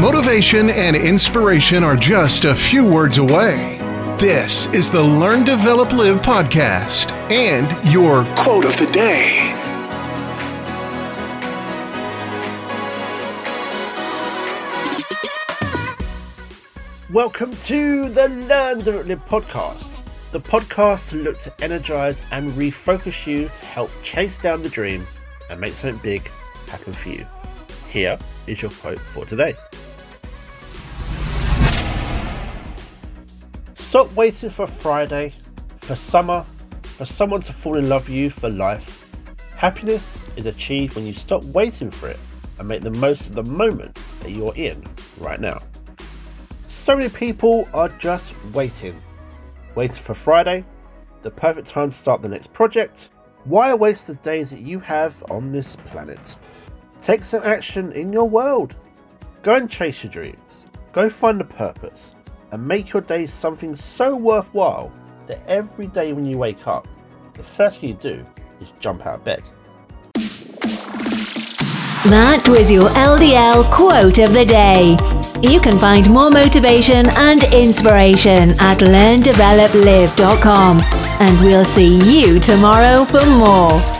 Motivation and inspiration are just a few words away. This is the Learn, Develop, Live podcast and your quote of the day. Welcome to the Learn, Develop, Live podcast, the podcast to look to energize and refocus you to help chase down the dream and make something big happen for you. Here is your quote for today. Stop waiting for Friday, for summer, for someone to fall in love with you for life. Happiness is achieved when you stop waiting for it and make the most of the moment that you're in right now. So many people are just waiting. Waiting for Friday, the perfect time to start the next project. Why waste the days that you have on this planet? Take some action in your world. Go and chase your dreams. Go find a purpose and make your day something so worthwhile that every day when you wake up, the first thing you do is jump out of bed. That was your LDL quote of the day. You can find more motivation and inspiration at learndeveloplive.com. And we'll see you tomorrow for more.